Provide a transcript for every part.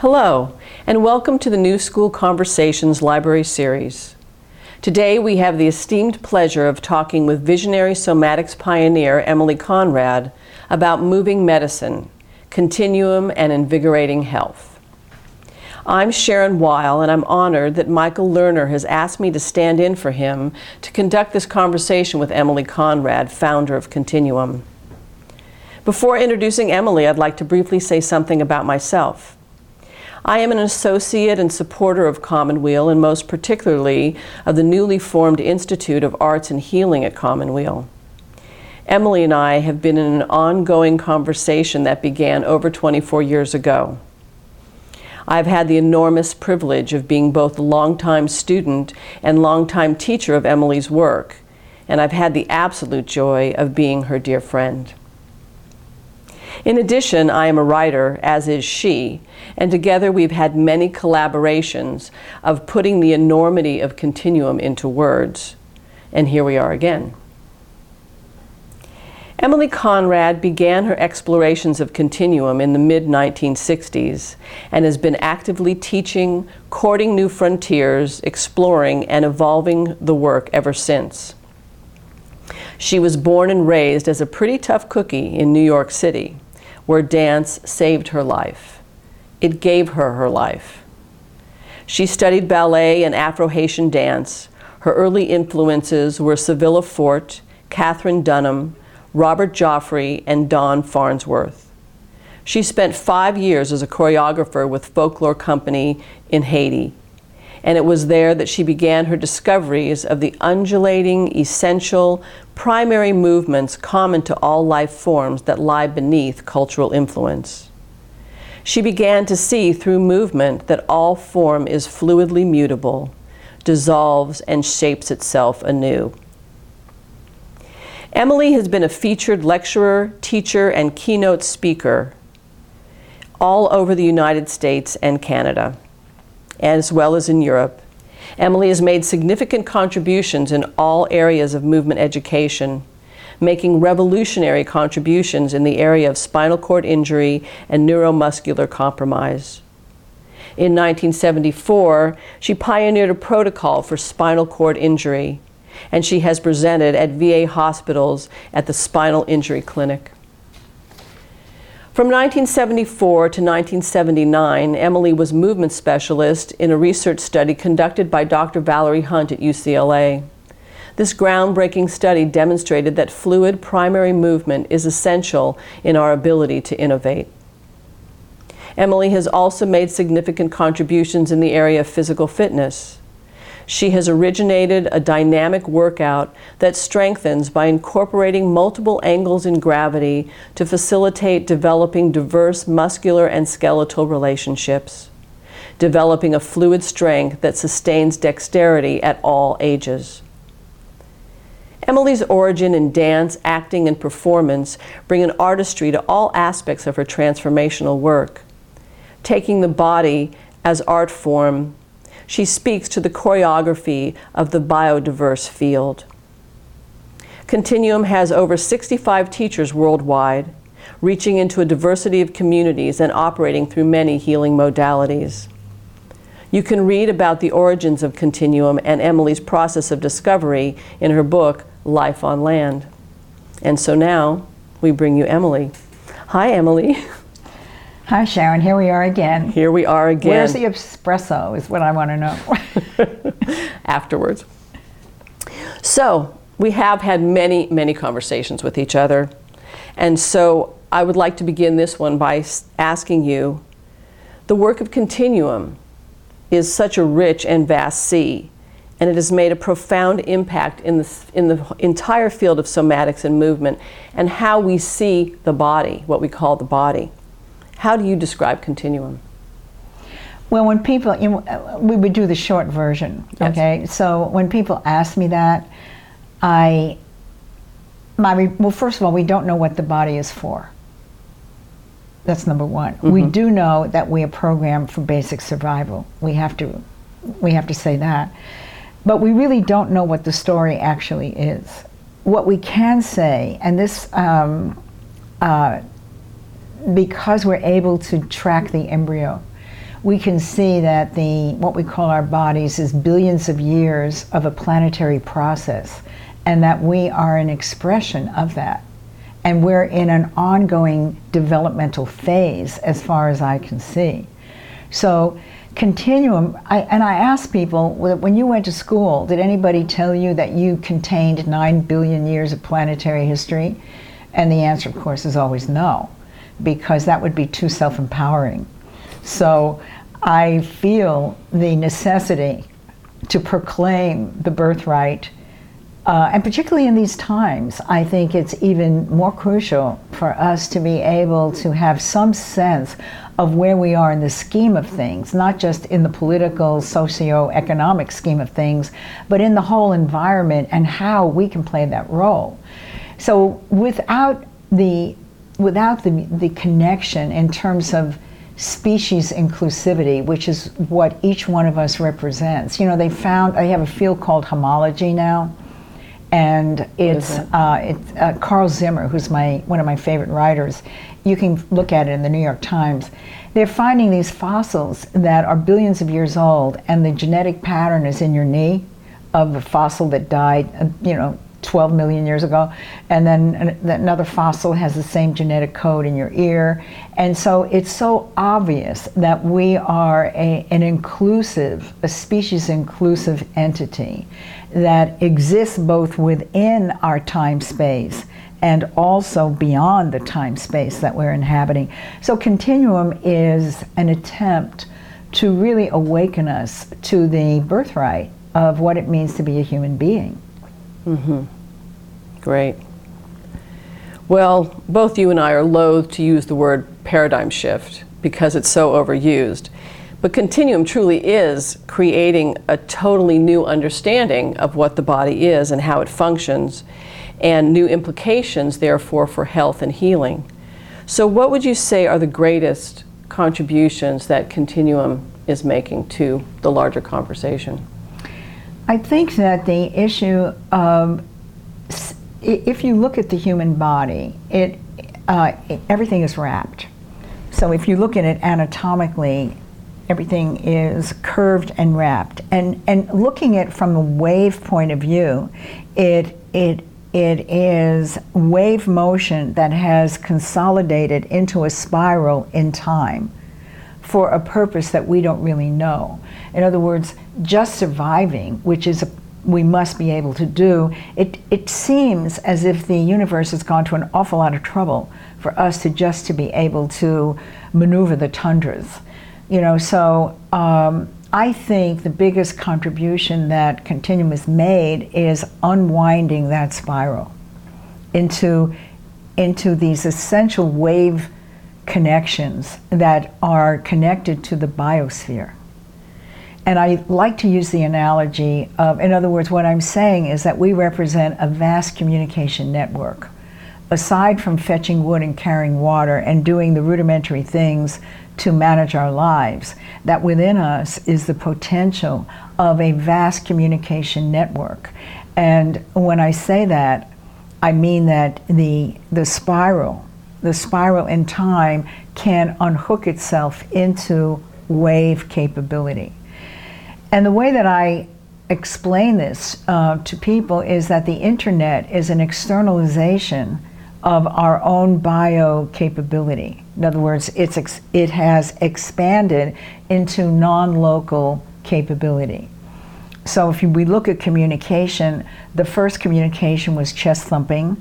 Hello, and welcome to the New School Conversations Library Series. Today we have the esteemed pleasure of talking with visionary somatics pioneer Emilie Conrad about moving medicine, continuum, and invigorating health. I'm Sharon Weil, and I'm honored that Michael Lerner has asked me to stand in for him to conduct this conversation with Emilie Conrad, founder of Continuum. Before introducing Emilie, I'd like to briefly say something about myself. I am an associate and supporter of Commonweal, and most particularly of the newly formed Institute of Arts and Healing at Commonweal. Emilie and I have been in an ongoing conversation that began over 24 years ago. I've had the enormous privilege of being both a longtime student and longtime teacher of Emilie's work, and I've had the absolute joy of being her dear friend. In addition, I am a writer, as is she, and together we've had many collaborations of putting the enormity of continuum into words. And here we are again. Emilie Conrad began her explorations of continuum in the mid 1960s and has been actively teaching, courting new frontiers, exploring, and evolving the work ever since. She was born and raised as a pretty tough cookie in New York City where dance saved her life. It gave her her life. She studied ballet and Afro Haitian dance. Her early influences were Syvilla Fort, Katherine Dunham, Robert Joffrey, and Don Farnsworth. She spent five years as a choreographer with Folklore Company in Haiti, and it was there that she began her discoveries of the undulating, essential, primary movements common to all life forms that lie beneath cultural influence. She began to see through movement that all form is fluidly mutable, dissolves, and shapes itself anew. Emilie has been a featured lecturer, teacher, and keynote speaker all over the United States and Canada as well as in Europe. Emilie has made significant contributions in all areas of movement education, making revolutionary contributions in the area of spinal cord injury and neuromuscular compromise. In 1974, she pioneered a protocol for spinal cord injury, and she has presented at VA hospitals at the Spinal Injury Clinic. From 1974 to 1979, Emilie was movement specialist in a research study conducted by Dr. Valerie Hunt at UCLA. This groundbreaking study demonstrated that fluid primary movement is essential in our ability to innovate. Emilie has also made significant contributions in the area of physical fitness. She has originated a dynamic workout that strengthens by incorporating multiple angles in gravity to facilitate developing diverse muscular and skeletal relationships, developing a fluid strength that sustains dexterity at all ages. Emilie's origin in dance, acting, and performance bring an artistry to all aspects of her transformational work, taking the body as art form she speaks to the choreography of the biodiverse field. Continuum has over 65 teachers worldwide, reaching into a diversity of communities and operating through many healing modalities. You can read about the origins of Continuum and Emilie's process of discovery in her book, Life on Land. And so now we bring you Emilie. Hi, Emilie. Hi, Sharon. Here we are again. Here we are again. Where's the espresso, is what I want to know. Afterwards. So, we have had many, many conversations with each other. And so, I would like to begin this one by asking you the work of Continuum is such a rich and vast sea, and it has made a profound impact in the, in the entire field of somatics and movement and how we see the body, what we call the body. How do you describe continuum? Well, when people, you know, we would do the short version, yes. okay? So when people ask me that, I, my, well, first of all, we don't know what the body is for. That's number one. Mm-hmm. We do know that we are programmed for basic survival. We have to, we have to say that. But we really don't know what the story actually is. What we can say, and this um, uh, because we're able to track the embryo, we can see that the what we call our bodies is billions of years of a planetary process, and that we are an expression of that. And we're in an ongoing developmental phase as far as I can see. So, continuum, I, and I ask people when you went to school, did anybody tell you that you contained 9 billion years of planetary history? And the answer, of course, is always no, because that would be too self empowering. So, I feel the necessity to proclaim the birthright uh, and particularly in these times, I think it's even more crucial for us to be able to have some sense of where we are in the scheme of things, not just in the political, socio-economic scheme of things, but in the whole environment and how we can play that role. So without the without the, the connection in terms of species inclusivity, which is what each one of us represents. You know, they found, they have a field called homology now, and it's uh, it's uh, Carl Zimmer, who's my one of my favorite writers. You can look at it in the New York Times. They're finding these fossils that are billions of years old, and the genetic pattern is in your knee of a fossil that died, uh, you know, 12 million years ago, and then another fossil has the same genetic code in your ear. And so it's so obvious that we are a, an inclusive, a species inclusive entity that exists both within our time space and also beyond the time space that we're inhabiting. So, Continuum is an attempt to really awaken us to the birthright of what it means to be a human being. Mm-hmm. Great. Well, both you and I are loath to use the word paradigm shift because it's so overused. But Continuum truly is creating a totally new understanding of what the body is and how it functions, and new implications, therefore, for health and healing. So, what would you say are the greatest contributions that Continuum is making to the larger conversation? I think that the issue of if you look at the human body, it, uh, everything is wrapped. So if you look at it anatomically, everything is curved and wrapped. And, and looking at it from a wave point of view, it, it, it is wave motion that has consolidated into a spiral in time for a purpose that we don't really know. In other words, just surviving, which is a, we must be able to do, it, it seems as if the universe has gone to an awful lot of trouble for us to just to be able to maneuver the tundras you know, so um, I think the biggest contribution that Continuum has made is unwinding that spiral into into these essential wave connections that are connected to the biosphere. And I like to use the analogy of, in other words, what I'm saying is that we represent a vast communication network. Aside from fetching wood and carrying water and doing the rudimentary things to manage our lives, that within us is the potential of a vast communication network. And when I say that, I mean that the, the spiral, the spiral in time can unhook itself into wave capability. And the way that I explain this uh, to people is that the internet is an externalization of our own bio capability. In other words, it's ex- it has expanded into non local capability. So if we look at communication, the first communication was chest thumping,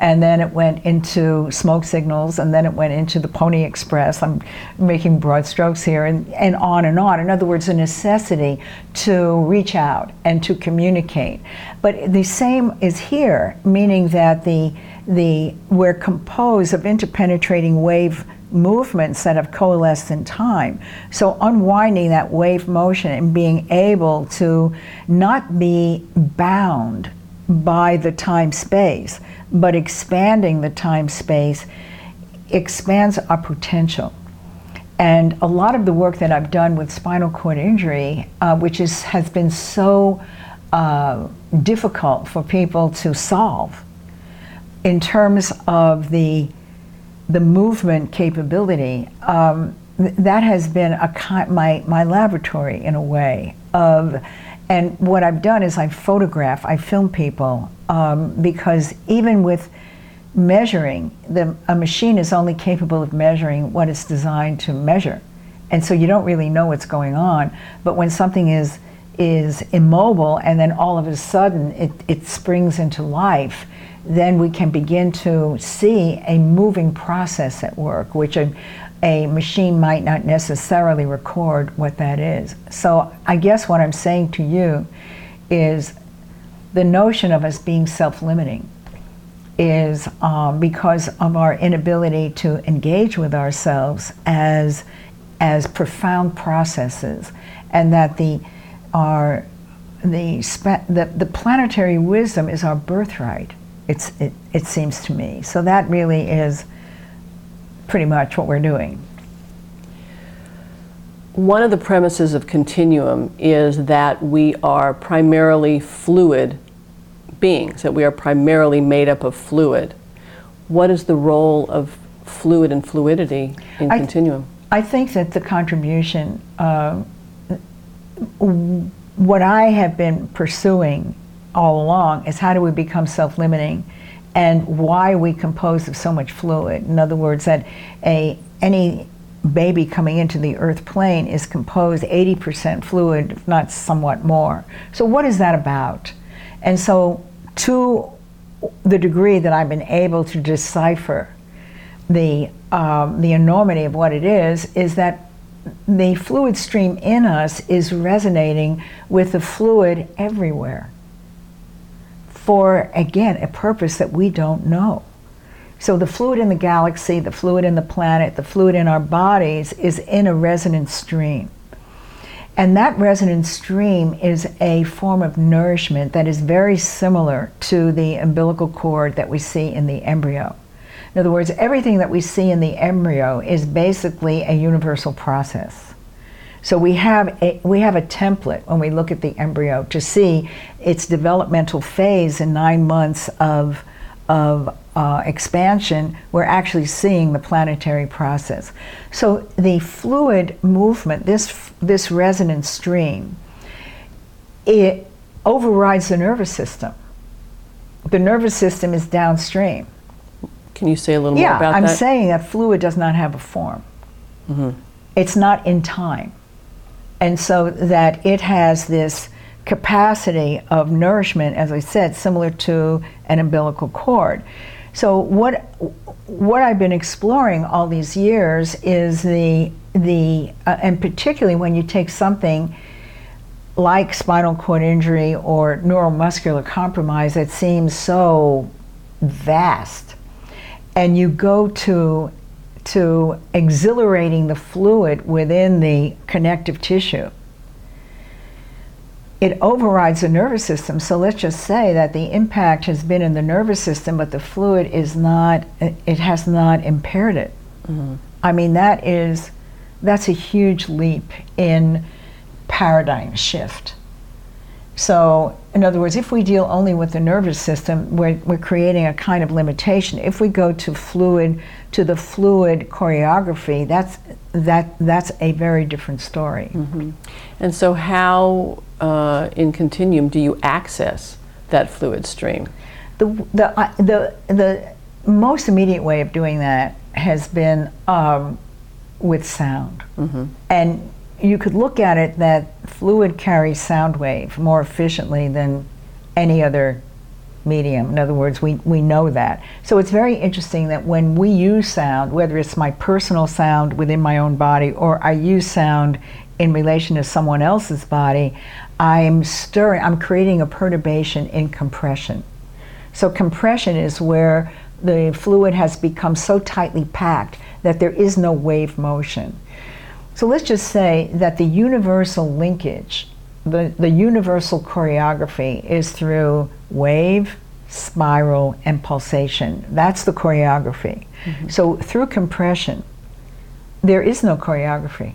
and then it went into smoke signals, and then it went into the Pony Express. I'm making broad strokes here, and, and on and on. In other words, a necessity to reach out and to communicate. But the same is here, meaning that the the we're composed of interpenetrating wave movements that have coalesced in time. So unwinding that wave motion and being able to not be bound by the time space, but expanding the time space expands our potential. And a lot of the work that I've done with spinal cord injury, uh, which is, has been so uh, difficult for people to solve in terms of the, the movement capability, um, th- that has been a my my laboratory in a way of, and what I've done is I photograph, I film people um, because even with measuring, the a machine is only capable of measuring what it's designed to measure, and so you don't really know what's going on. But when something is is immobile and then all of a sudden it, it springs into life, then we can begin to see a moving process at work, which a, a machine might not necessarily record what that is. So I guess what I'm saying to you is the notion of us being self limiting is um, because of our inability to engage with ourselves as, as profound processes, and that the our the, spe- the the planetary wisdom is our birthright. It's it, it seems to me. So that really is pretty much what we're doing. One of the premises of continuum is that we are primarily fluid beings, that we are primarily made up of fluid. What is the role of fluid and fluidity in I- continuum? I think that the contribution, uh, w- what I have been pursuing all along is how do we become self limiting and why we compose of so much fluid. In other words, that a, any baby coming into the earth plane is composed 80% fluid, if not somewhat more. So, what is that about? And so, to the degree that I've been able to decipher the um, the enormity of what it is is that the fluid stream in us is resonating with the fluid everywhere for again a purpose that we don't know so the fluid in the galaxy the fluid in the planet the fluid in our bodies is in a resonant stream and that resonant stream is a form of nourishment that is very similar to the umbilical cord that we see in the embryo in other words, everything that we see in the embryo is basically a universal process. So we have a, we have a template when we look at the embryo to see its developmental phase in nine months of, of uh, expansion. We're actually seeing the planetary process. So the fluid movement, this, this resonant stream, it overrides the nervous system. The nervous system is downstream. Can you say a little Yeah, more about that? I'm saying that fluid does not have a form. Mm-hmm. It's not in time. And so that it has this capacity of nourishment, as I said, similar to an umbilical cord. So what what I've been exploring all these years is the the uh, and particularly when you take something like spinal cord injury or neuromuscular compromise that seems so vast and you go to to exhilarating the fluid within the connective tissue it overrides the nervous system. So let's just say that the impact has been in the nervous system but the fluid is not it has not impaired it. Mm-hmm. I mean that is that's a huge leap in paradigm shift so, in other words, if we deal only with the nervous system, we're, we're creating a kind of limitation. If we go to fluid, to the fluid choreography, that's, that, that's a very different story. And so, how uh, in continuum do you access that fluid stream? The, the, uh, the, the most immediate way of doing that has been um, with sound. And you could look at it that fluid carries sound wave more efficiently than any other medium. In other words, we, we know that. So it's very interesting that when we use sound, whether it's my personal sound within my own body or I use sound in relation to someone else's body, I'm stirring, I'm creating a perturbation in compression. So compression is where the fluid has become so tightly packed that there is no wave motion. So let's just say that the universal linkage, the, the universal choreography is through wave, spiral, and pulsation. That's the choreography. So through compression, there is no choreography.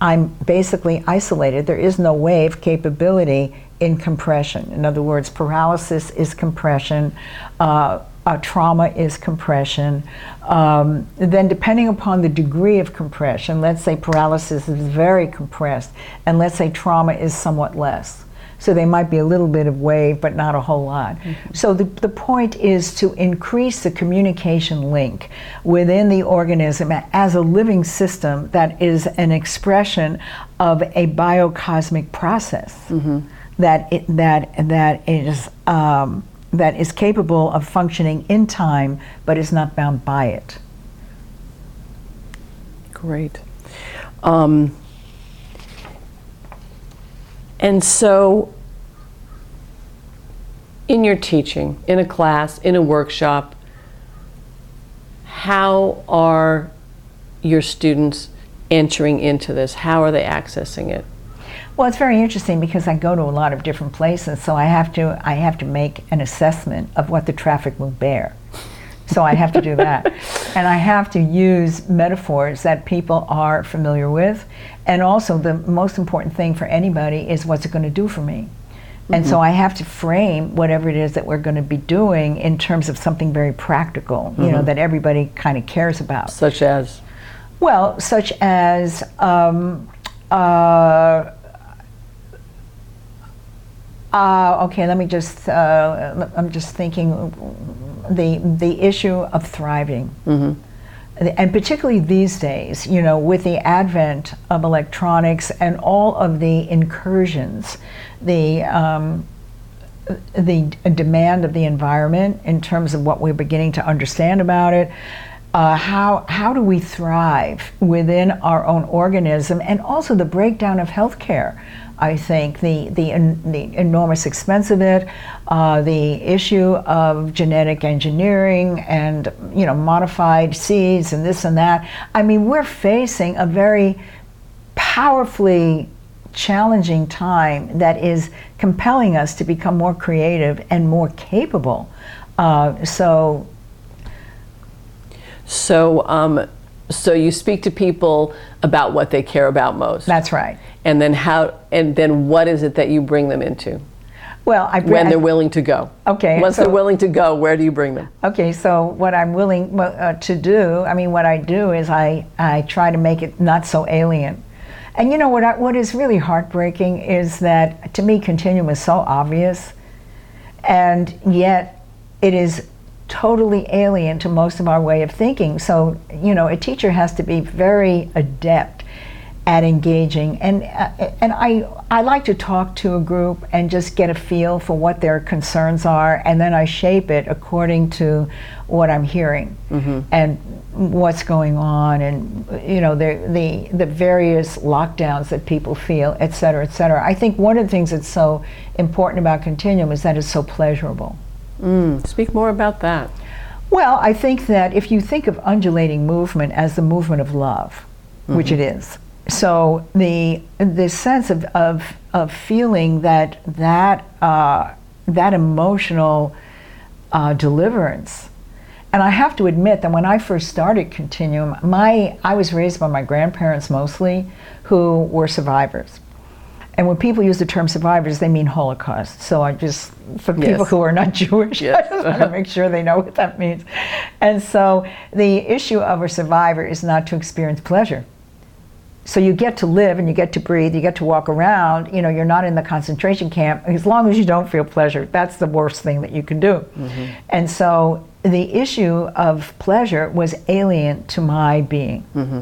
I'm basically isolated. There is no wave capability in compression. In other words, paralysis is compression. Uh, uh, trauma is compression. Um, then, depending upon the degree of compression, let's say paralysis is very compressed, and let's say trauma is somewhat less. So they might be a little bit of wave, but not a whole lot. Mm-hmm. So the, the point is to increase the communication link within the organism as a living system that is an expression of a biocosmic process mm-hmm. that, it, that, that is um, that is capable of functioning in time but is not bound by it. Great. Um, and so, in your teaching, in a class, in a workshop, how are your students entering into this? How are they accessing it? Well, it's very interesting because I go to a lot of different places, so I have to I have to make an assessment of what the traffic will bear. So I have to do that. and I have to use metaphors that people are familiar with. And also the most important thing for anybody is what's it going to do for me? And mm-hmm. so I have to frame whatever it is that we're going to be doing in terms of something very practical, you mm-hmm. know, that everybody kind of cares about. Such as? Well, such as um, uh, uh, okay, let me just. Uh, I'm just thinking the the issue of thriving, mm-hmm. and particularly these days, you know, with the advent of electronics and all of the incursions, the um, the demand of the environment in terms of what we're beginning to understand about it. Uh, how how do we thrive within our own organism, and also the breakdown of healthcare. I think the, the, the enormous expense of it, uh, the issue of genetic engineering and you know modified seeds and this and that. I mean, we're facing a very powerfully challenging time that is compelling us to become more creative and more capable. Uh, so, so, um, so you speak to people about what they care about most. That's right. And then how and then what is it that you bring them into? Well I, when they're willing to go. Okay once so, they're willing to go where do you bring them? Okay so what i'm willing uh, to do i mean what i do is i i try to make it not so alien. And you know what I, what is really heartbreaking is that to me continuum is so obvious. And yet it is totally alien to most of our way of thinking. So you know a teacher has to be very adept at engaging. And uh, and I I like to talk to a group and just get a feel for what their concerns are and then I shape it according to what I'm hearing mm-hmm. and what's going on and you know the the the various lockdowns that people feel et cetera et cetera. I think one of the things that's so important about continuum is that it's so pleasurable mm, speak more about that well I think that if you think of undulating movement as the movement of love mm-hmm. which it is so the the sense of, of, of feeling that that uh, that emotional uh, deliverance and I have to admit that when I first started Continuum, my I was raised by my grandparents mostly, who were survivors. And when people use the term survivors, they mean Holocaust. So I just, for yes. people who are not Jewish, yes. I just want to make sure they know what that means. And so the issue of a survivor is not to experience pleasure so you get to live and you get to breathe, you get to walk around, you know, you're not in the concentration camp as long as you don't feel pleasure. That's the worst thing that you can do. Mm-hmm. And so the issue of pleasure was alien to my being. Mm-hmm.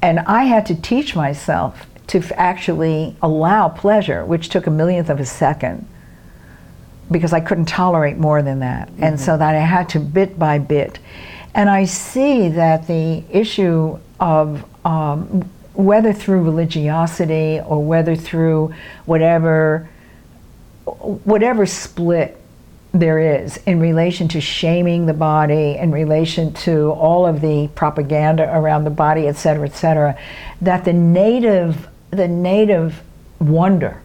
And I had to teach myself to f- actually allow pleasure, which took a millionth of a second because I couldn't tolerate more than that. Mm-hmm. And so that I had to bit by bit. And I see that the issue of um, whether through religiosity or whether through whatever whatever split there is in relation to shaming the body, in relation to all of the propaganda around the body, et cetera, et cetera, that the native, the native wonder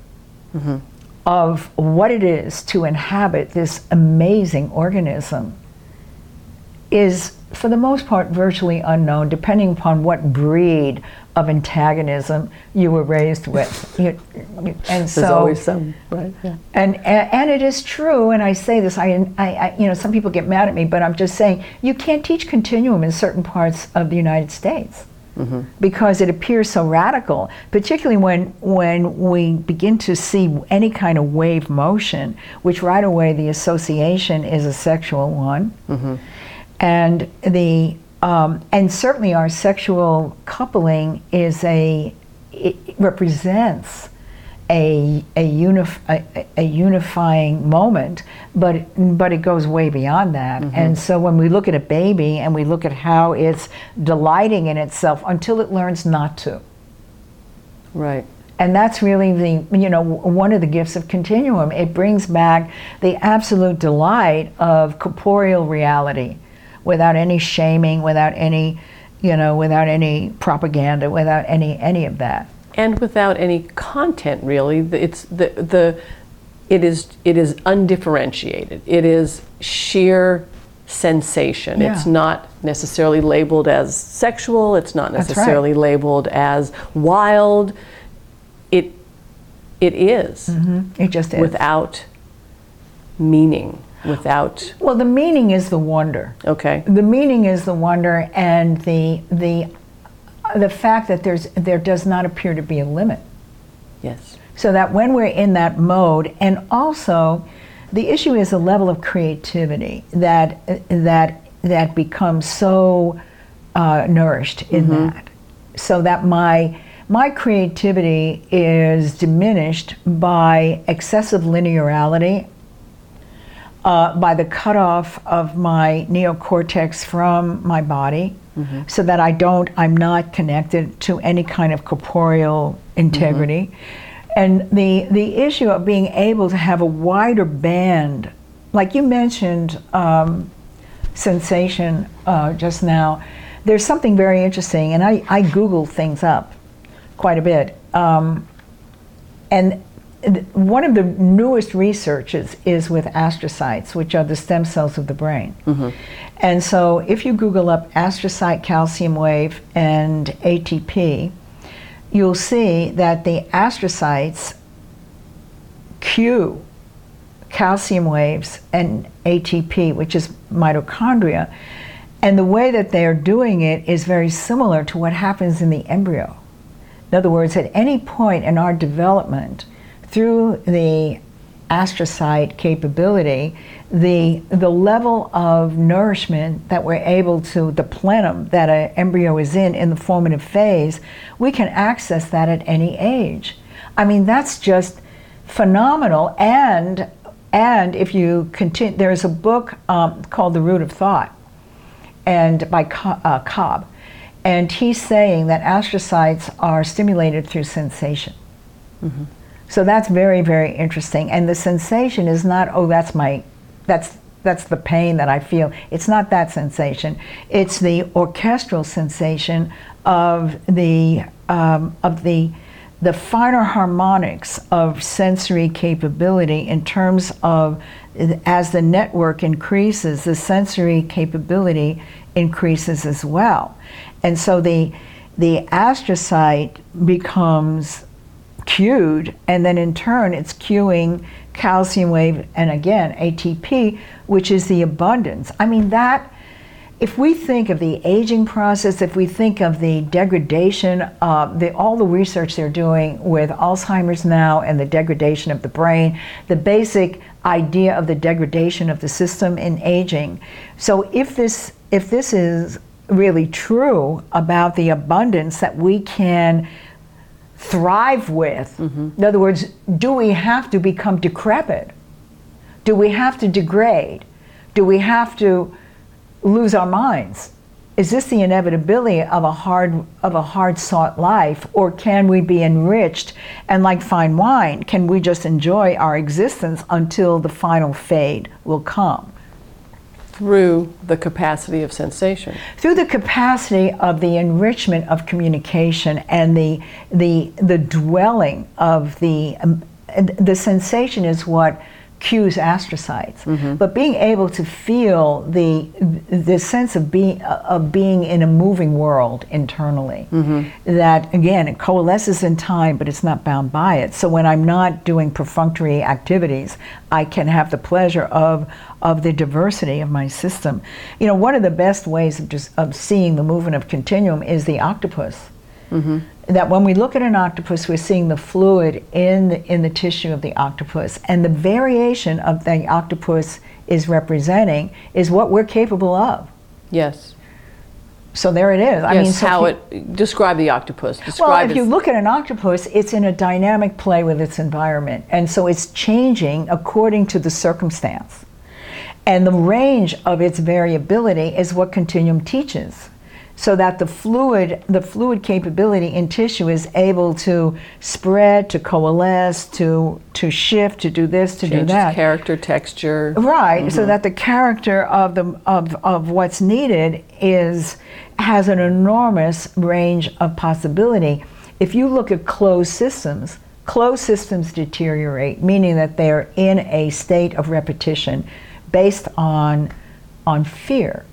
mm-hmm. of what it is to inhabit this amazing organism is for the most part virtually unknown, depending upon what breed of antagonism you were raised with. You, you, and so, There's always some, right? Yeah. and, and and it is true. And I say this, I, I, I, you know, some people get mad at me, but I'm just saying you can't teach continuum in certain parts of the United States because it appears so radical. Particularly when when we begin to see any kind of wave motion, which right away the association is a sexual one, and the um, and certainly our sexual coupling is a it represents a a, unif- a, a unifying moment, but but it goes way beyond that. Mm-hmm. And so when we look at a baby and we look at how it's delighting in itself until it learns not to, Right. and that's really the you know one of the gifts of continuum. It brings back the absolute delight of corporeal reality, without any shaming, without any you know without any propaganda, without any any of that. And without any content really it's the the it is it is undifferentiated. It is sheer sensation. It's not necessarily labeled as sexual. It's not That's right. necessarily labeled as wild. It it is mm-hmm. It just is. without meaning without well, the meaning is the wonder. okay. The meaning is the wonder, and the the the fact that there's there does not appear to be a limit. yes. So that when we're in that mode, and also the issue is a level of creativity that that that becomes so uh, nourished in that, so that my my creativity is diminished by excessive linearity, uh, by the cutoff of my neocortex from my body, so that I don't, I'm not connected to any kind of corporeal integrity. And the, the issue of being able to have a wider band, like you mentioned, um, sensation uh, just now, there's something very interesting, and I, I Google things up quite a bit. Um, and one of the newest researches is with astrocytes, which are the stem cells of the brain. Mm-hmm. And so if you Google up astrocyte calcium wave and ATP, you'll see that the astrocytes cue calcium waves and ATP, which is mitochondria. And the way that they are doing it is very similar to what happens in the embryo. In other words, at any point in our development, through the astrocyte capability, the, the level of nourishment that we're able to, the plenum that an embryo is in in the formative phase, we can access that at any age. I mean, that's just phenomenal. And, and if you continue, there's a book um, called The Root of Thought and by Co- uh, Koob. And he's saying that astrocytes are stimulated through sensation. So that's very, very interesting. And the sensation is not, oh, that's my, that's that's the pain that I feel. It's not that sensation. It's the orchestral sensation of the um, of the the finer harmonics of sensory capability in terms of as the network increases, the sensory capability increases as well. And so the the astrocyte becomes cued, and then in turn it's cueing calcium wave and again ATP, which is the abundance. I mean, that, if we think of the aging process, if we think of the degradation, uh, the, all the research they're doing with Alzheimer's now and the degradation of the brain, the basic idea of the degradation of the system in aging. So if this, if this is really true about the abundance that we can thrive with. In other words, do we have to become decrepit? Do we have to degrade? Do we have to lose our minds? Is this the inevitability of a hard of a hard sought life or can we be enriched and like fine wine can we just enjoy our existence until the final fade will come? Through the capacity of sensation. through the capacity of the enrichment of communication and the the the dwelling of the um, the sensation is what cues astrocytes. Mm-hmm. But being able to feel the the sense of being of being in a moving world internally, mm-hmm. that again it coalesces in time, but it's not bound by it. So when I'm not doing perfunctory activities, I can have the pleasure of of the diversity of my system. You know, one of the best ways of just of seeing the movement of continuum is the octopus Mm-hmm. that when we look at an octopus, we're seeing the fluid in the, in the tissue of the octopus, and the variation of the octopus is representing is what we're capable of. Yes. So there it is. I yes, mean, so how it describe the octopus. well, if you look at an octopus, it's in a dynamic play with its environment, and so it's changing according to the circumstance. And the range of its variability is what continuum teaches. So that the fluid, the fluid capability in tissue is able to spread, to coalesce, to to shift, to do this, to do that. character, texture. Right, so mm-hmm. that the character of the of, of what's needed is has an enormous range of possibility. If you look at closed systems, closed systems deteriorate, meaning that they're in a state of repetition based on on fear.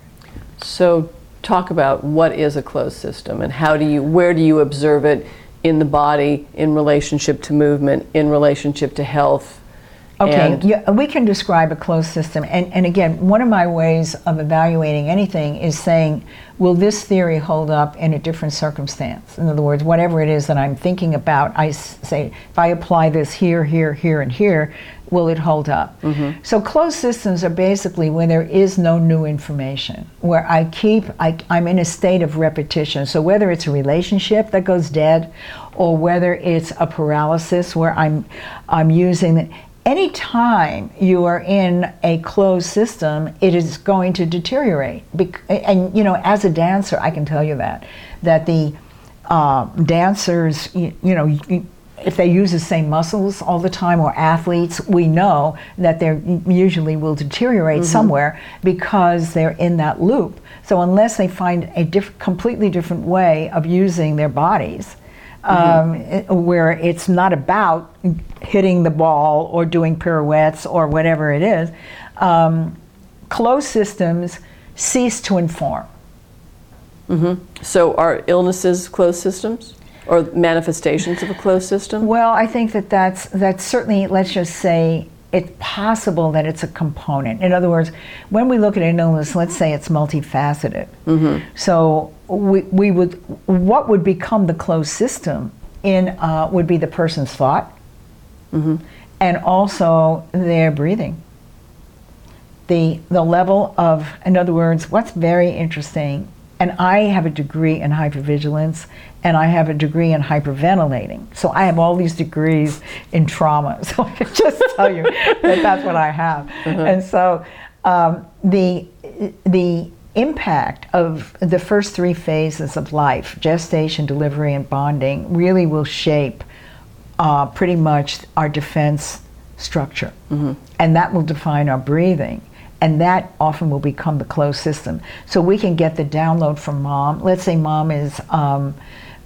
So talk about what is a closed system and how do you where do you observe it in the body in relationship to movement, in relationship to health. Okay, yeah, we can describe a closed system. And, and again, one of my ways of evaluating anything is saying, will this theory hold up in a different circumstance? In other words, whatever it is that I'm thinking about, I say, if I apply this here, here, here, and here, will it hold up? So closed systems are basically where there is no new information, where I keep, I, I'm in a state of repetition. So whether it's a relationship that goes dead, or whether it's a paralysis where I'm, I'm using any time you are in a closed system it is going to deteriorate and you know as a dancer i can tell you that that the uh, dancers you, you know you, if they use the same muscles all the time or athletes we know that they usually will deteriorate somewhere because they're in that loop. So unless they find a diff- completely different way of using their bodies um, where it's not about hitting the ball or doing pirouettes or whatever it is, um, closed systems cease to inform. So are illnesses closed systems or manifestations of a closed system? Well, I think that that's that's certainly let's just say it's possible that it's a component. In other words, when we look at an illness, let's say it's multifaceted. So we, we would what would become the closed system in uh, would be the person's thought and also their breathing. The the level of in other words, what's very interesting and I have a degree in hypervigilance and I have a degree in hyperventilating. So I have all these degrees in trauma. So I can just tell you that that's what I have. And so um, the the impact of the first three phases of life gestation, delivery, and bonding really will shape uh, pretty much our defense structure. And that will define our breathing. And that often will become the closed system. So we can get the download from mom. Let's say mom is um,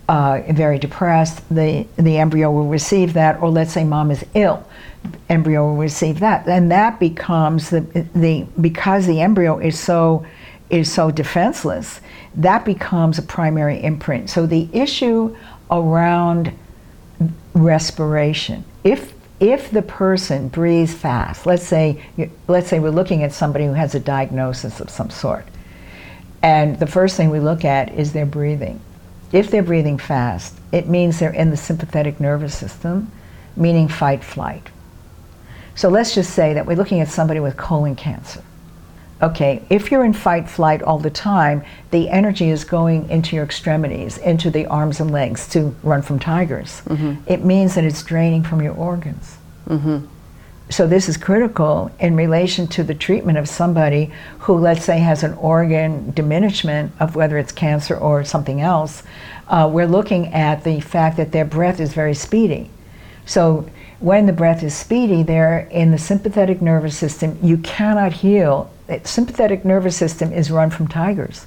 uh, very depressed, the, the embryo will receive that, or let's say mom is ill, embryo will receive that. And that becomes the, the because the embryo is so is so defenseless, that becomes a primary imprint. So the issue around respiration. If if the person breathes fast, let's say let's say we're looking at somebody who has a diagnosis of some sort, and the first thing we look at is their breathing. If they're breathing fast, it means they're in the sympathetic nervous system, meaning fight flight. So let's just say that we're looking at somebody with colon cancer. Okay, if you're in fight flight all the time, the energy is going into your extremities, into the arms and legs to run from tigers. It means that it's draining from your organs. So this is critical in relation to the treatment of somebody who, let's say, has an organ diminishment of whether it's cancer or something else. Uh, we're looking at the fact that their breath is very speedy. So when the breath is speedy, they're in the sympathetic nervous system. You cannot heal. The sympathetic nervous system is run from tigers.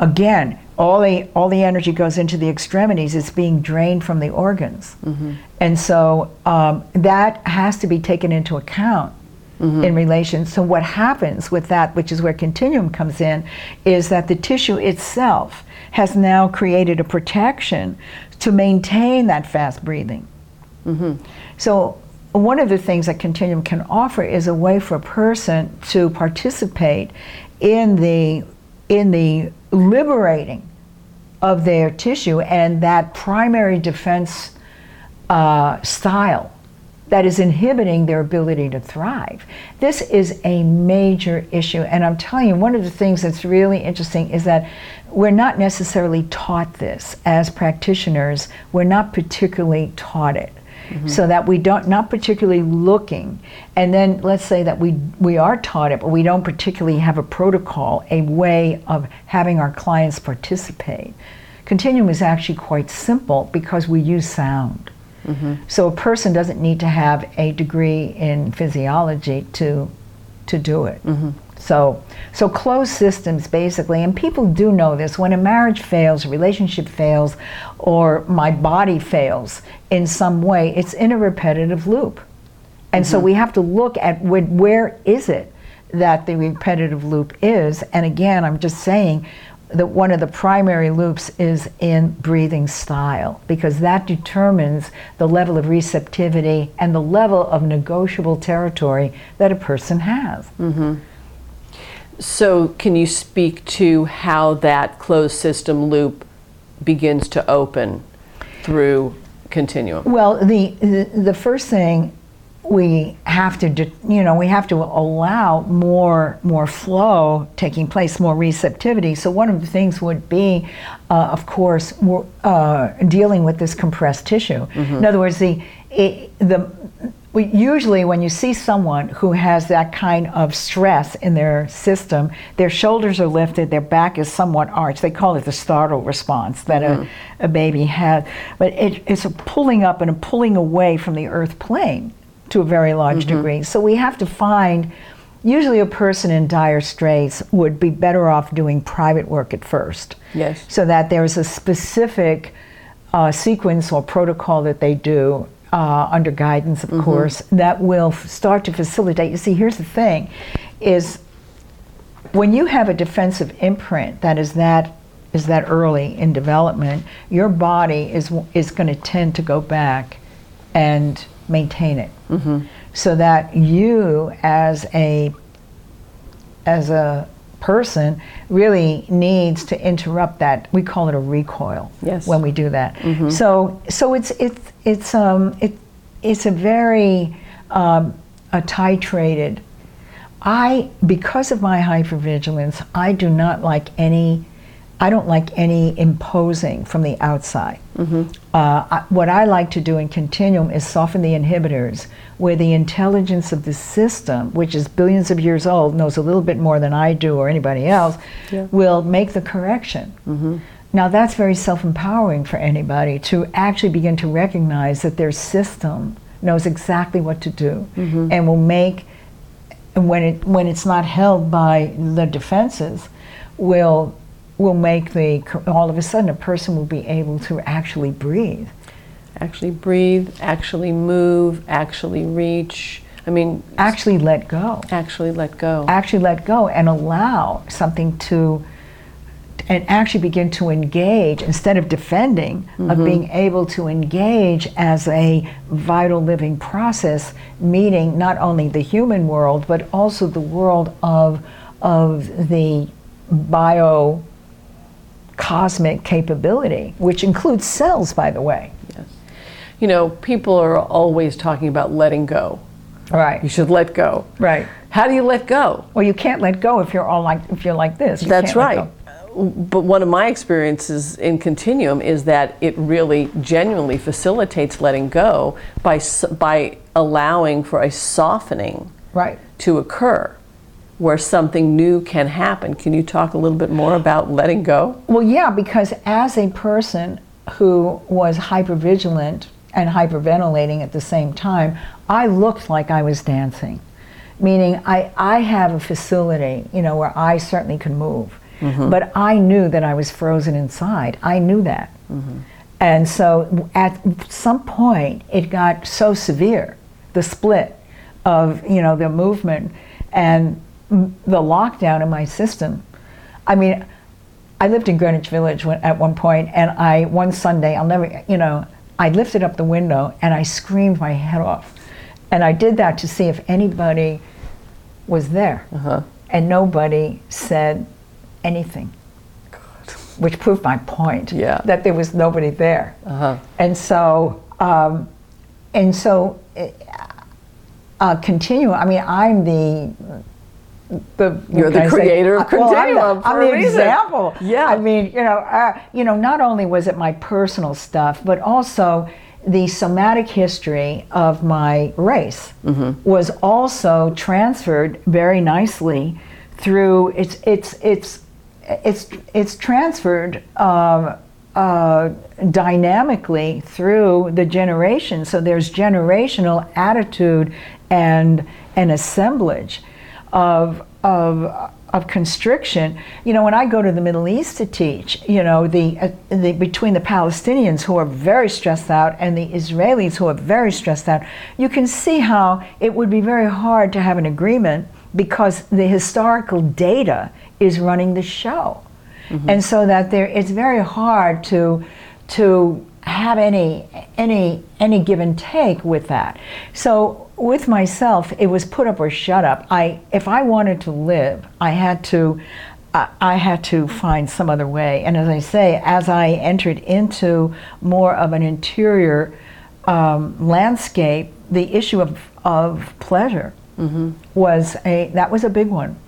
Again, all the all the energy goes into the extremities. It's being drained from the organs, mm-hmm. and so um, that has to be taken into account mm-hmm. in relation. So what happens with that, which is where continuum comes in, is that the tissue itself has now created a protection to maintain that fast breathing. Mm-hmm. So one of the things that Continuum can offer is a way for a person to participate in the in the liberating of their tissue and that primary defense uh, style that is inhibiting their ability to thrive. This is a major issue, and I'm telling you, one of the things that's really interesting is that we're not necessarily taught this as practitioners. We're not particularly taught it Mm-hmm. so that we don't not particularly looking. And then let's say that we we are taught it but we don't particularly have a protocol a way of having our clients participate. Continuum is actually quite simple because we use sound. Mm-hmm. So a person doesn't need to have a degree in physiology to to do it mm-hmm. So so closed systems basically and people do know this. When a marriage fails a relationship fails or my body fails in some way it's in a repetitive loop. And so mm-hmm. we have to look at where, where is it that the repetitive loop is? And again i'm just saying that one of the primary loops is in breathing style because that determines the level of receptivity and the level of negotiable territory that a person has mm-hmm. So, can you speak to how that closed system loop begins to open through continuum? Well, the, the the first thing we have to do, you know we have to allow more more flow taking place, more receptivity. So one of the things would be, uh, of course, uh, dealing with this compressed tissue. In other words, the it, the we, usually when you see someone who has that kind of stress in their system, their shoulders are lifted, their back is somewhat arched. They call it the startle response that a, a baby has. But it, it's a pulling up and a pulling away from the earth plane to a very large degree. So we have to find, usually a person in dire straits would be better off doing private work at first Yes. so that there's a specific uh, sequence or protocol that they do uh, under guidance, of course, that will f- start to facilitate. You see, here's the thing: is when you have a defensive imprint that is that is that early in development, your body is is going to tend to go back and maintain it, so that you as a as a person really needs to interrupt that. We call it a recoil Yes. when we do that. So so it's it's it's um it it's a very um, a titrated I because of my hypervigilance I do not like any I don't like any imposing from the outside. Mm-hmm. Uh, I, what I like to do in continuum is soften the inhibitors, where the intelligence of the system, which is billions of years old, knows a little bit more than I do or anybody else, Yeah. will make the correction. Mm-hmm. Now that's very self-empowering for anybody to actually begin to recognize that their system knows exactly what to do mm-hmm. and will make and when it when it's not held by the defenses will will make the all of a sudden a person will be able to actually breathe Actually breathe, actually move, actually reach. I mean, actually let go actually let go. actually let go and allow something to and actually begin to engage instead of defending of mm-hmm. being able to engage as a vital living process meeting not only the human world but also the world of of the bio cosmic capability which includes cells by the way Yes. You know, people are always talking about letting go. Right. You should let go. right How do you let go? well you can't let go if you're all like if you're like this You That's can't let right. But one of my experiences in Continuum is that it really genuinely facilitates letting go by by allowing for a softening right to occur where something new can happen. Can you talk a little bit more about letting go? Well, yeah, because as a person who was hypervigilant and hyperventilating at the same time, I looked like I was dancing. Meaning, I, I have a facility, you know, where I certainly can move. Mm-hmm. but I knew that I was frozen inside. I knew that. Mm-hmm. And so at some point, it got so severe, the split of, you know, the movement and the lockdown in my system. I mean, I lived in Greenwich Village when, at one point, and I one Sunday, I'll never, you know, I lifted up the window and I screamed my head off, and I did that to see if anybody was there, Uh-huh. and nobody said anything, which proved my point Yeah. that there was nobody there, Uh-huh. and so, um, and so, uh, continue. I mean, I'm the the You're the I say? creator of Uh, well, I'm the- I'm the example. Yeah. I mean, you know, uh, you know, not only was it my personal stuff, but also the somatic history of my race was also transferred very nicely through it's it's it's it's it's transferred um, uh, dynamically through the generations. So there's generational attitude and an assemblage of of of constriction. You know, when I go to the Middle East to teach, you know, the, uh, the between the Palestinians who are very stressed out and the Israelis who are very stressed out, you can see how it would be very hard to have an agreement because the historical data is running the show. And so that there it's very hard to to have any any any give and take with that. So with myself, it was put up or shut up. I if I wanted to live, I had to I I had to find some other way. And as I say, as I entered into more of an interior um, landscape, the issue of, of pleasure was a that was a big one.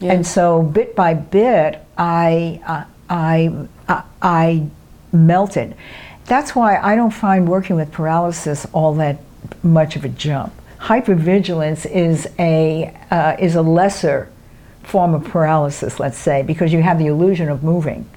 Yeah. And so, bit by bit, I, uh, I, I, I melted. That's why I don't find working with paralysis all that much of a jump. Hypervigilance is a uh, is a lesser form of paralysis, let's say, because you have the illusion of moving,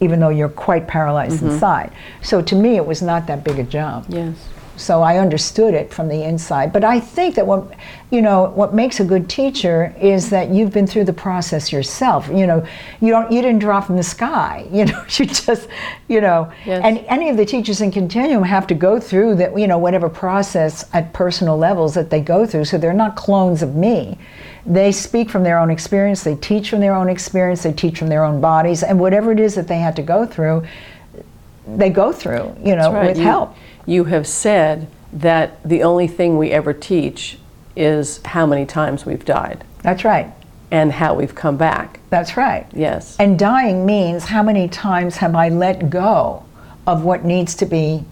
even though you're quite paralyzed inside. So to me, it was not that big a jump. Yes. So I understood it from the inside. But I think that what you know what makes a good teacher is that you've been through the process yourself. You know, you don't you didn't drop from the sky. You know, you just you know. Yes. And any of the teachers in Continuum have to go through that. You know, whatever process at personal levels that they go through. So they're not clones of me. They speak from their own experience. They teach from their own experience. They teach from their own bodies, and whatever it is that they had to go through, they go through. You know, right. with You- help. You have said that the only thing we ever teach is how many times we've died That's right. and how we've come back. That's right. Yes. And dying means how many times have I let go of what needs to be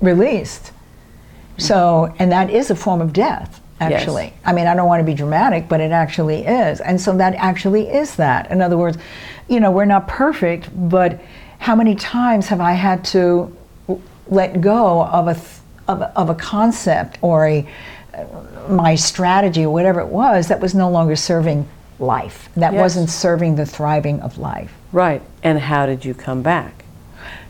released? So, and that is a form of death, actually. I mean, I don't want to be dramatic, but it actually is. And so that actually is that. In other words, you know, we're not perfect, but how many times have I had to let go of a, th- of a, of a concept or a, my strategy or whatever it was that was no longer serving life, that Yes. wasn't serving the thriving of life. Right. And how did you come back?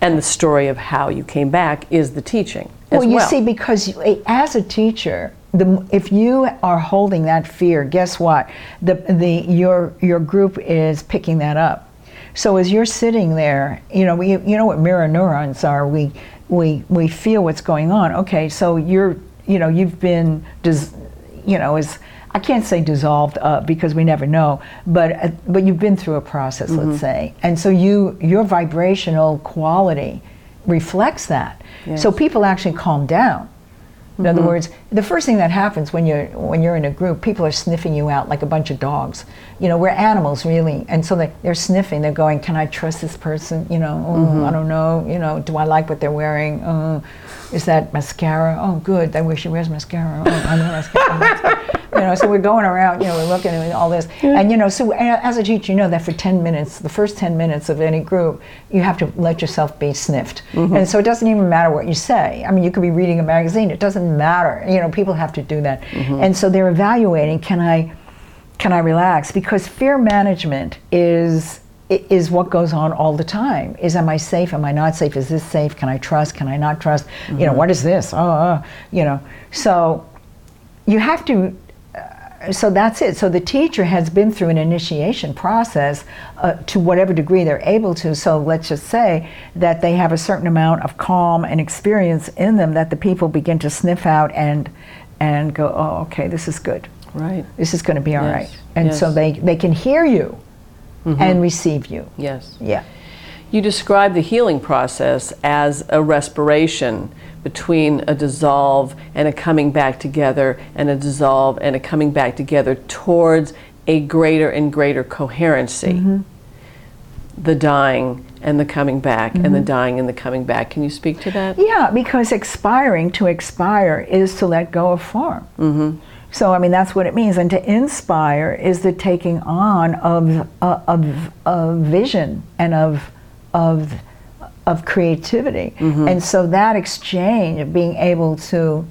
And the story of how you came back is the teaching. As Well, you well. see, because you, as a teacher, the, if you are holding that fear, guess what? The, the, your, your group is picking that up. So as you're sitting there, you know, we, you know what mirror neurons are. We, we, we feel what's going on. Okay, so you're, you know, you've been, dis, you know, is I can't say dissolved up because we never know, but uh, but you've been through a process, let's say, and so you your vibrational quality reflects that. So people actually calm down. In other words, the first thing that happens when you're when you're in a group, people are sniffing you out like a bunch of dogs. You know, we're animals really, and so they, they're sniffing. They're going, "Can I trust this person? You know, oh, I don't know. You know, do I like what they're wearing? Uh, is that mascara? Oh, good. That way she wears mascara. Oh, I know mascara. you know, so we're going around. You know, we're looking at all this, and you know, so as a teacher, you know that for ten minutes, the first ten minutes of any group, you have to let yourself be sniffed, and so it doesn't even matter what you say. I mean, you could be reading a magazine; it doesn't matter. You know, people have to do that, and so they're evaluating. Can I? can I relax? Because fear management is is what goes on all the time. Is am I safe? Am I not safe? Is this safe? Can I trust? Can I not trust? You know, what is this? Oh, uh, you know. So you have to so that's it. So the teacher has been through an initiation process uh, to whatever degree they're able to. So let's just say that they have a certain amount of calm and experience in them that the people begin to sniff out and and go, oh, okay, this is good. Right. This is going to be all Yes, right. And so yes. Mm-hmm. they they can hear you and receive you. Yes. Yeah. You describe the healing process as a respiration between a dissolve and a coming back together, and a dissolve and a coming back together towards a greater and greater coherency. The dying and the coming back, and the dying and the coming back. Can you speak to that? Yeah, because expiring to expire is to let go of form. Mm-hmm. So I mean that's what it means, and to inspire is the taking on of uh, of, of vision and of of of creativity, and so that exchange of being able to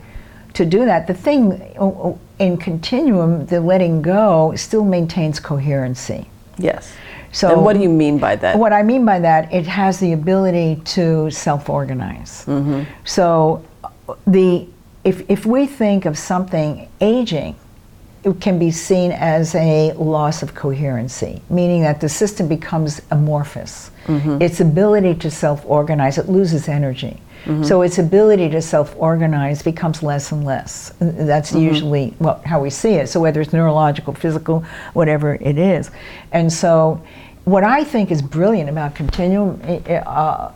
to do that. The thing uh, uh, in continuum, the letting go still maintains coherency. Yes. So and what do you mean by that? what I mean by that, it has the ability to self-organize. So, the if if we think of something aging, it can be seen as a loss of coherency, meaning that the system becomes amorphous. Mm-hmm. Its ability to self-organize, it loses energy. Mm-hmm. So its ability to self-organize becomes less and less. That's mm-hmm. usually well, how we see it. So whether it's neurological, physical, whatever it is, and so what I think is brilliant about continuum. Eh, eh, uh,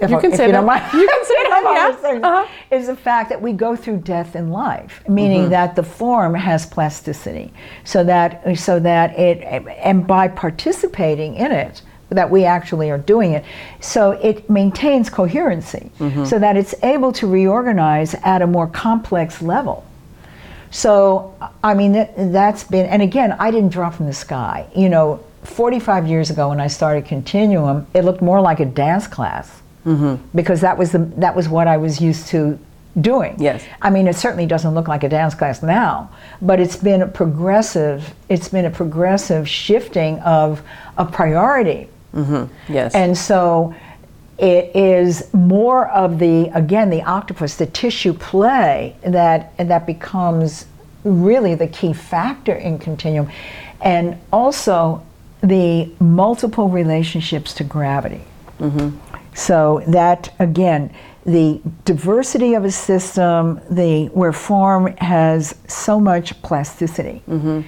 if You can if say you don't that. mind. You can say that, yeah. Uh-huh. Is the fact that we go through death in life, meaning Mm-hmm. that the form has plasticity, so that so that it and by participating in it, that we actually are doing it, so it maintains coherency, Mm-hmm. so that it's able to reorganize at a more complex level. So, I mean, that, that's been, and again, I didn't drop from the sky. You know, 45 years ago when I started Continuum, it looked more like a dance class Mm-hmm. because that was the that was what I was used to doing. Yes. I mean, it certainly doesn't look like a dance class now, but it's been a progressive. It's been a progressive shifting of a priority. Mm-hmm. yes. And so it is more of the again the octopus, the tissue play that and that becomes really the key factor in continuum, and also the multiple relationships to gravity. Mm-hmm. So that again, the diversity of a system, the where form has so much plasticity, mm-hmm.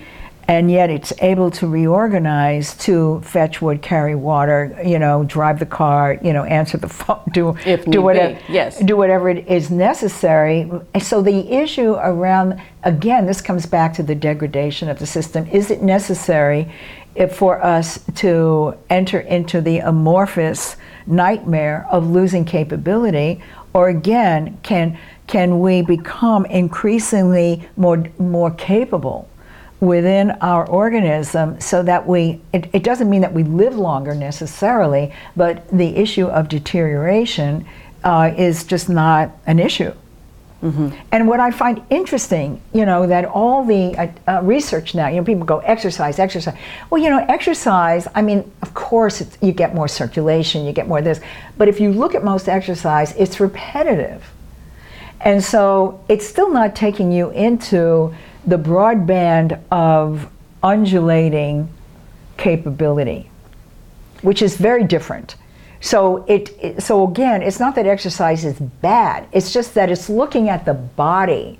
and yet it's able to reorganize to fetch wood, carry water, you know, drive the car, you know, answer the phone, do If do be, whatever, yes. do whatever it is necessary. So the issue around again, this comes back to the degradation of the system. Is it necessary for us to enter into the amorphous nightmare of losing capability, or again, can can we become increasingly more more capable? within our organism so that we it, it doesn't mean that we live longer necessarily but the issue of deterioration uh, is just not an issue and what I find interesting, you know, that all the uh, uh, research now, you know, people go exercise, exercise. Well, you know, exercise. I mean, of course, you get more circulation, you get more this, but if you look at most exercise, it's repetitive, and so it's still not taking you into the broadband of undulating capability which is very different. So it, so again, it's not that exercise is bad. It's just that it's looking at the body,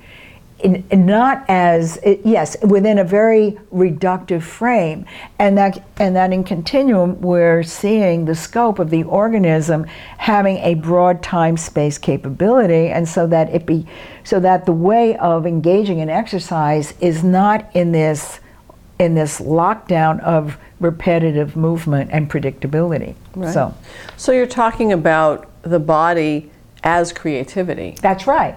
in, in not as it, yes within a very reductive frame, and that and that in continuum we're seeing the scope of the organism having a broad time space capability, and so that it be so that the way of engaging in exercise is not in this in this lockdown of repetitive movement and predictability. Right. So so you're talking about the body as creativity. that's right.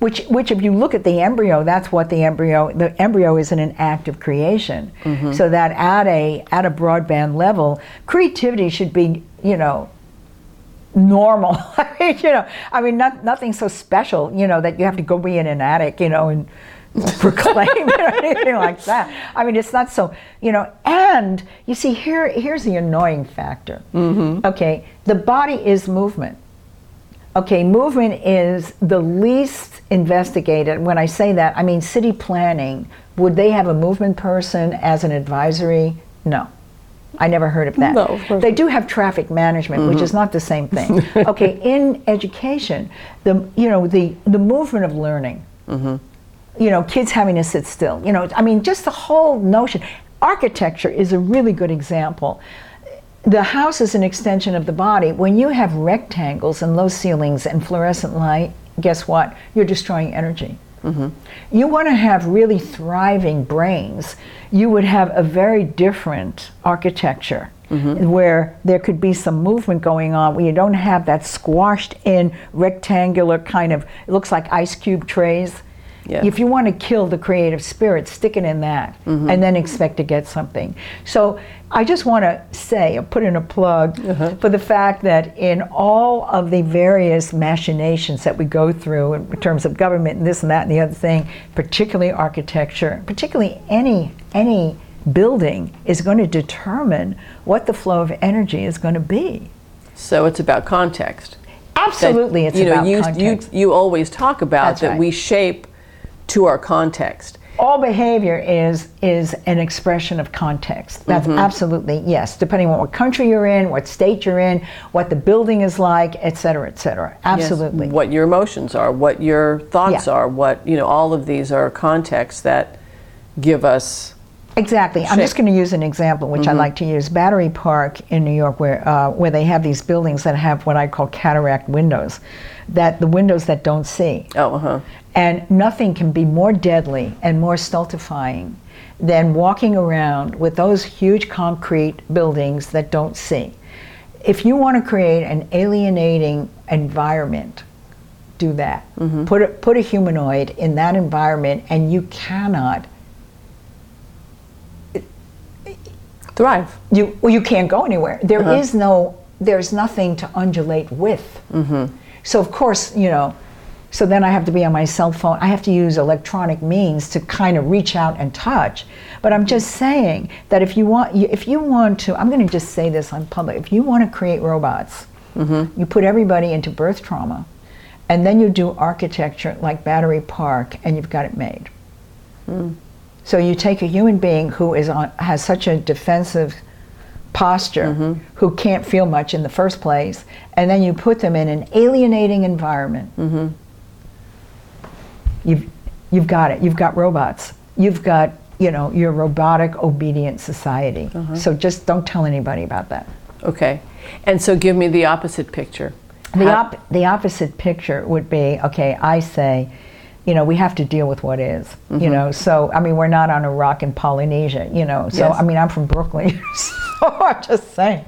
Which, which, if you look at the embryo, that's what the embryo. The embryo is in an act of creation. Mm-hmm. So that at a at a broadband level, creativity should be, you know, normal. I mean, you know, I mean, not, nothing so special, you know, that you have to go be in an attic, you know, and proclaim it or anything like that. I mean, it's not so, you know. And you see, here here's the annoying factor. Mm-hmm. Okay, the body is movement. Okay, movement is the least investigated. When I say that, I mean city planning. Would they have a movement person as an advisory? No. I never heard of that. No, they do have traffic management, which is mm-hmm. not the same thing. okay, in education, the you know the the movement of learning. Mm-hmm. You know, kids having to sit still. You know, I mean, just the whole notion. Architecture is a really good example the house is an extension of the body. When you have rectangles and low ceilings and fluorescent light, guess what? You're destroying energy. Mm-hmm. You want to have really thriving brains, you would have a very different architecture. Mm-hmm. Where there could be some movement going on, where you don't have that squashed in rectangular kind of, it looks like ice cube trays. Yeah. If you want to kill the creative spirit, stick it in that mm-hmm. and then expect to get something. So I just want to say, put in a plug uh-huh. for the fact that in all of the various machinations that we go through in terms of government and this and that and the other thing, particularly architecture, particularly any any building is going to determine what the flow of energy is going to be. So it's about context. That, Absolutely, it's you know, about you, context. You, you always talk about That's that right. we shape to our context. all behavior is is an expression of context. That's absolutely yes, depending on what country you're in, what state you're in, what the building is like, et cetera, et cetera. Yes, Absolutely. What your emotions are, what your thoughts Yeah. are, what, you know, all of these are contexts that give us. Exactly. I'm just going to use an example, which I like to use. Battery Park in New York, where uh, where they have these buildings that have what I call cataract windows, that the windows that don't see. Oh, uh huh. And nothing can be more deadly and more stultifying than walking around with those huge concrete buildings that don't see. If you want to create an alienating environment, do that. Put, a, put a humanoid in that environment, and you cannot, Thrive. you, well, you can't go anywhere. There is Uh-huh. no, there's nothing to undulate with. So, of course, you know, so then I have to be on my cell phone. I have to use electronic means to kind of reach out and touch. But I'm just saying that if you want, if you want to, I'm going to just say this on public. If you want to create robots, mm-hmm. you put everybody into birth trauma, and then you do architecture like Battery Park, and you've got it made. Hmm. So you take a human being who is on, has such a defensive posture, mm-hmm. who can't feel much in the first place, and then you put them in an alienating environment. Mm-hmm. You've you've got it. You've got robots. You've got you know your robotic obedient society. So just don't tell anybody about that. Okay. And so give me the opposite picture. The, op- the opposite picture would be okay, I say, you know, we have to deal with what is, you know. So, I mean, we're not on a rock in Polynesia, you know. So, Yes. I mean, I'm from Brooklyn, so I'm just saying.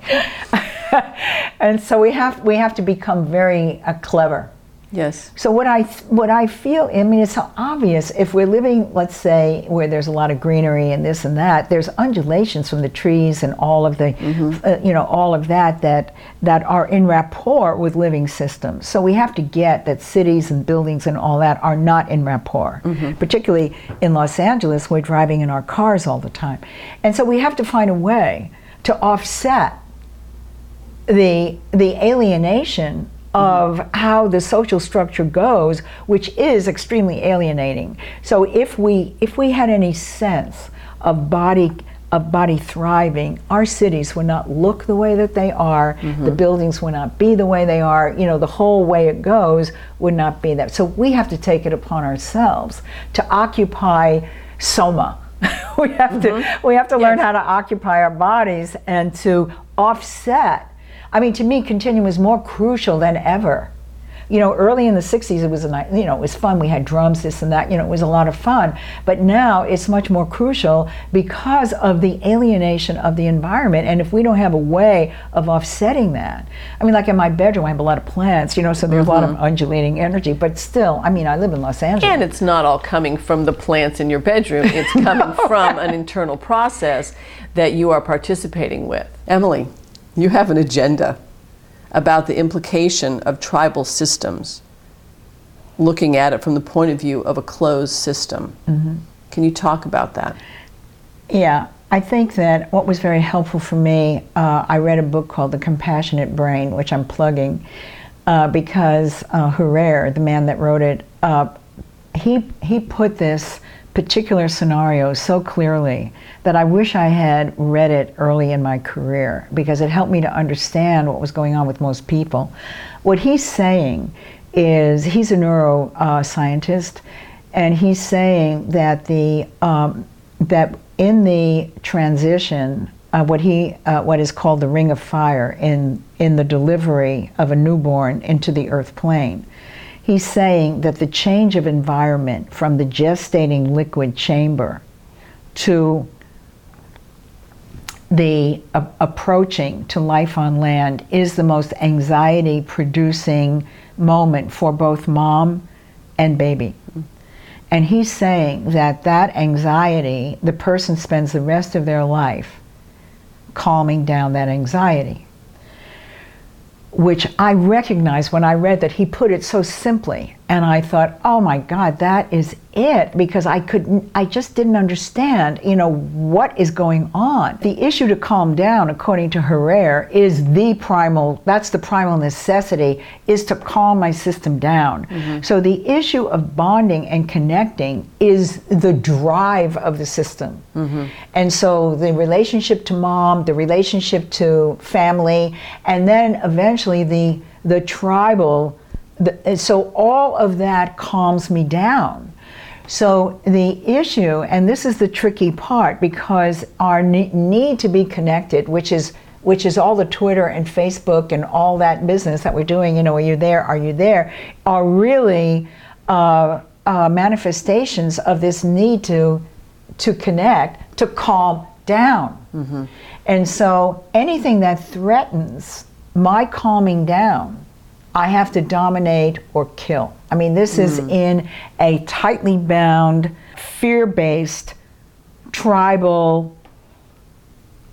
and so we have we have to become very uh, clever. Yes. So what I what I feel, I mean, it's so obvious. If we're living, let's say, where there's a lot of greenery and this and that, there's undulations from the trees and all of the, uh, you know, all of that that that are in rapport with living systems. So we have to get that cities and buildings and all that are not in rapport. Particularly in Los Angeles, we're driving in our cars all the time, and so we have to find a way to offset the the alienation of how the social structure goes, which is extremely alienating. So if we if we had any sense of body of body thriving, our cities would not look the way that they are, mm-hmm. the buildings would not be the way they are, you know, the whole way it goes would not be that. So we have to take it upon ourselves to occupy soma. we have to mm-hmm. we have to learn how to occupy our bodies and to offset I mean, to me, continuum is more crucial than ever. You know, early in the '60s, it was a ni- you know it was fun. We had drums, this and that. You know, it was a lot of fun. But now it's much more crucial because of the alienation of the environment. And if we don't have a way of offsetting that, I mean, like in my bedroom, I have a lot of plants. You know, so there's a lot of mm-hmm. undulating energy. But still, I mean, I live in Los Angeles. And it's not all coming from the plants in your bedroom, it's coming from an internal process that you are participating with. Emilie, you have an agenda about the implication of tribal systems, looking at it from the point of view of a closed system. Can you talk about that? Yeah, I think that what was very helpful for me, uh, I read a book called The Compassionate Brain, which I'm plugging, uh, because uh, Herrera, the man that wrote it, uh, he he put this particular scenario so clearly that I wish I had read it early in my career because it helped me to understand what was going on with most people. What he's saying is he's a neuroscientist, and he's saying that the um, that in the transition, uh, what he uh, what is called the ring of fire in in the delivery of a newborn into the earth plane he's saying that the change of environment from the gestating liquid chamber to the approaching to life on land is the most anxiety producing moment for both mom and baby. And he's saying that that anxiety, the person spends the rest of their life calming down that anxiety which I recognized when I read that he put it so simply. And I thought, oh my God, that is it because I couldn't, I just didn't understand, you know, what is going on. The issue to calm down, according to Herrera, is the primal, that's the primal necessity, is to calm my system down. Mm-hmm. So the issue of bonding and connecting is the drive of the system. Mm-hmm. And so the relationship to mom, the relationship to family, and then eventually the the tribal the, so all of that calms me down so the issue, and this is the tricky part, because our ne- need to be connected, which is which is all the Twitter and Facebook and all that business that we're doing. You know, are you there? Are you there? Are really uh, uh, manifestations of this need to to connect, to calm down. Mm-hmm. And so anything that threatens my calming down I have to dominate or kill. I mean, this mm. is in a tightly bound, fear based, tribal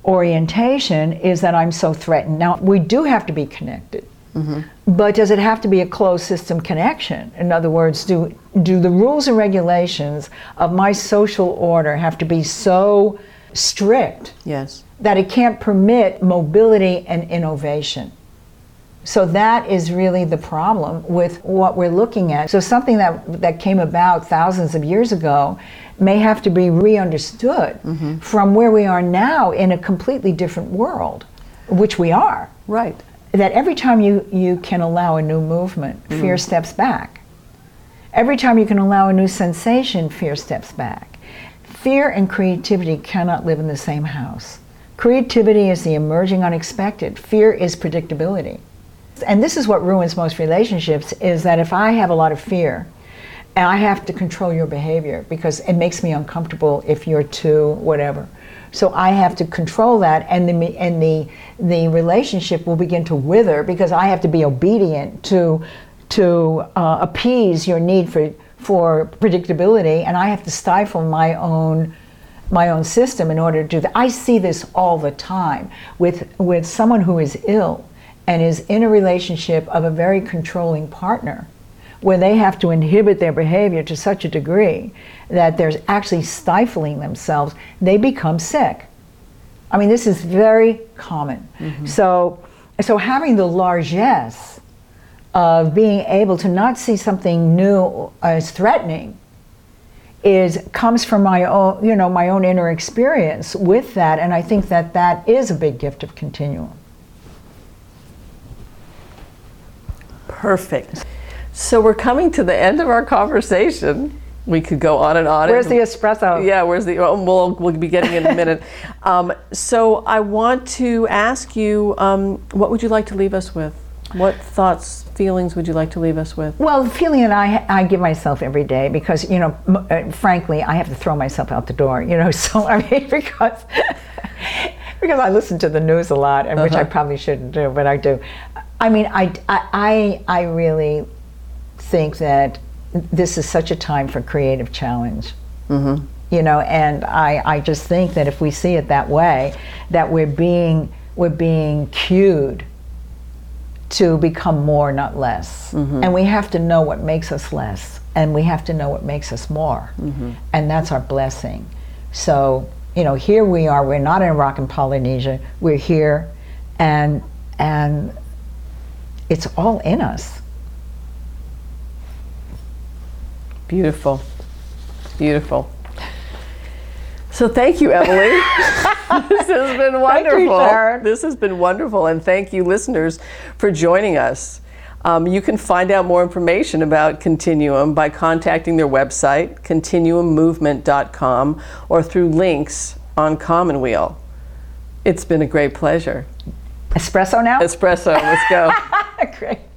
orientation is that I'm so threatened. Now, we do have to be connected. Mm-hmm. But does it have to be a closed system connection? In other words, do, do the rules and regulations of my social order have to be so strict yes. that it can't permit mobility and innovation? So that is really the problem with what we're looking at. So something that that came about thousands of years ago may have to be re-understood mm-hmm. from where we are now in a completely different world, which we are. Right. That every time you, you can allow a new movement, mm-hmm. fear steps back. Every time you can allow a new sensation, fear steps back. Fear and creativity cannot live in the same house. Creativity is the emerging unexpected. Fear is predictability and this is what ruins most relationships is that if I have a lot of fear and I have to control your behavior because it makes me uncomfortable if you're too whatever. So I have to control that and the and the the relationship will begin to wither because I have to be obedient to to uh, appease your need for for predictability and I have to stifle my own my own system in order to do that. I see this all the time with with someone who is ill and is in a relationship of a very controlling partner where they have to inhibit their behavior to such a degree that they're actually stifling themselves, they become sick. I mean, this is very common. Mm-hmm. So, so having the largesse of being able to not see something new as threatening is comes from my own, you know, my own inner experience with that, and I think that that is a big gift of continuum. Perfect. So we're coming to the end of our conversation. We could go on and on. Where's the espresso? Yeah, where's the? Oh, we'll we'll be getting in a minute. um, so I want to ask you, um, what would you like to leave us with? What thoughts, feelings would you like to leave us with? Well, the feeling that I, I give myself every day because, you know, uh, frankly, I have to throw myself out the door, you know, so I mean, because, because I listen to the news a lot, and uh-huh. which I uh-huh. probably shouldn't do, but I do. I mean, I, I, I really think that this is such a time for creative challenge. Mm-hmm. You know, and I, I just think that if we see it that way, that we're being we're being cued to become more, not less. Mm-hmm. And we have to know what makes us less, and we have to know what makes us more, mm-hmm. and that's our blessing. So, you know, here we are. We're not in Iraq and Polynesia. We're here, and and it's all in us. Beautiful. Beautiful. So thank you, Emilie. this has been wonderful. Sharon. This has been wonderful, and thank you, listeners, for joining us. Um, you can find out more information about Continuum by contacting their website, continuummovement.com, or through links on Commonweal. It's been a great pleasure. Espresso now? Espresso, let's go. Great.